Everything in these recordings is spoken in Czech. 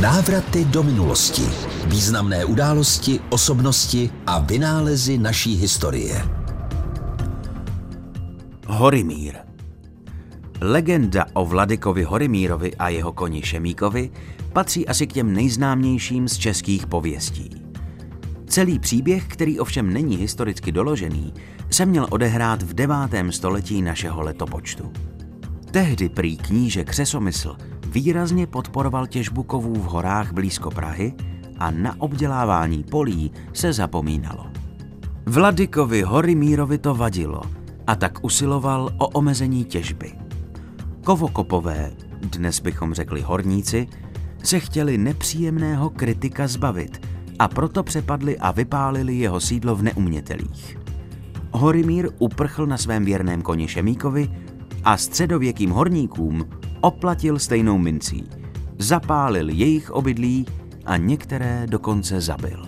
Návraty do minulosti. Významné události, osobnosti a vynálezy naší historie. Horimír Legenda o Vladikovi Horimírovi a jeho koni Šemíkovi patří asi k těm nejznámějším z českých pověstí. Celý příběh, který ovšem není historicky doložený, se měl odehrát v 9. století našeho letopočtu. Tehdy prý kníže Křesomysl výrazně podporoval těžbu kovů v horách blízko Prahy a na obdělávání polí se zapomínalo. Vladikovi Horimírovi to vadilo a tak usiloval o omezení těžby. Kovokopové, dnes bychom řekli horníci, se chtěli nepříjemného kritika zbavit a proto přepadli a vypálili jeho sídlo v neumětelích. Horimír uprchl na svém věrném koni Šemíkovi a středověkým horníkům oplatil stejnou mincí. Zapálil jejich obydlí a některé dokonce zabil.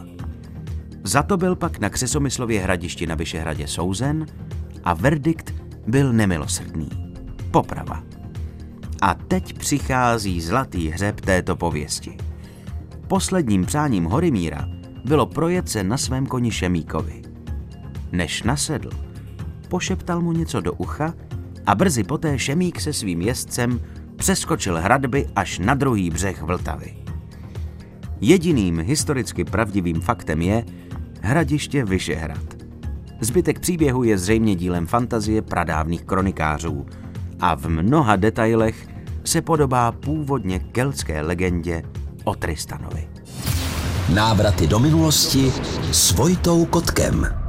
Za to byl pak na Křesomyslově hradišti na Vyšehradě souzen a verdikt byl nemilosrdný. Poprava. A teď přichází zlatý hřeb této pověsti. Posledním přáním Horimíra bylo projet se na svém koni Šemíkovi. Než nasedl, pošeptal mu něco do ucha a brzy poté Šemík se svým jezdcem přeskočil hradby až na druhý břeh Vltavy. Jediným historicky pravdivým faktem je hradiště Vyšehrad. Zbytek příběhu je zřejmě dílem fantazie pradávných kronikářů a v mnoha detailech se podobá původně keltské legendě o Tristanovi. Návraty do minulosti s Vojtou Kotkem.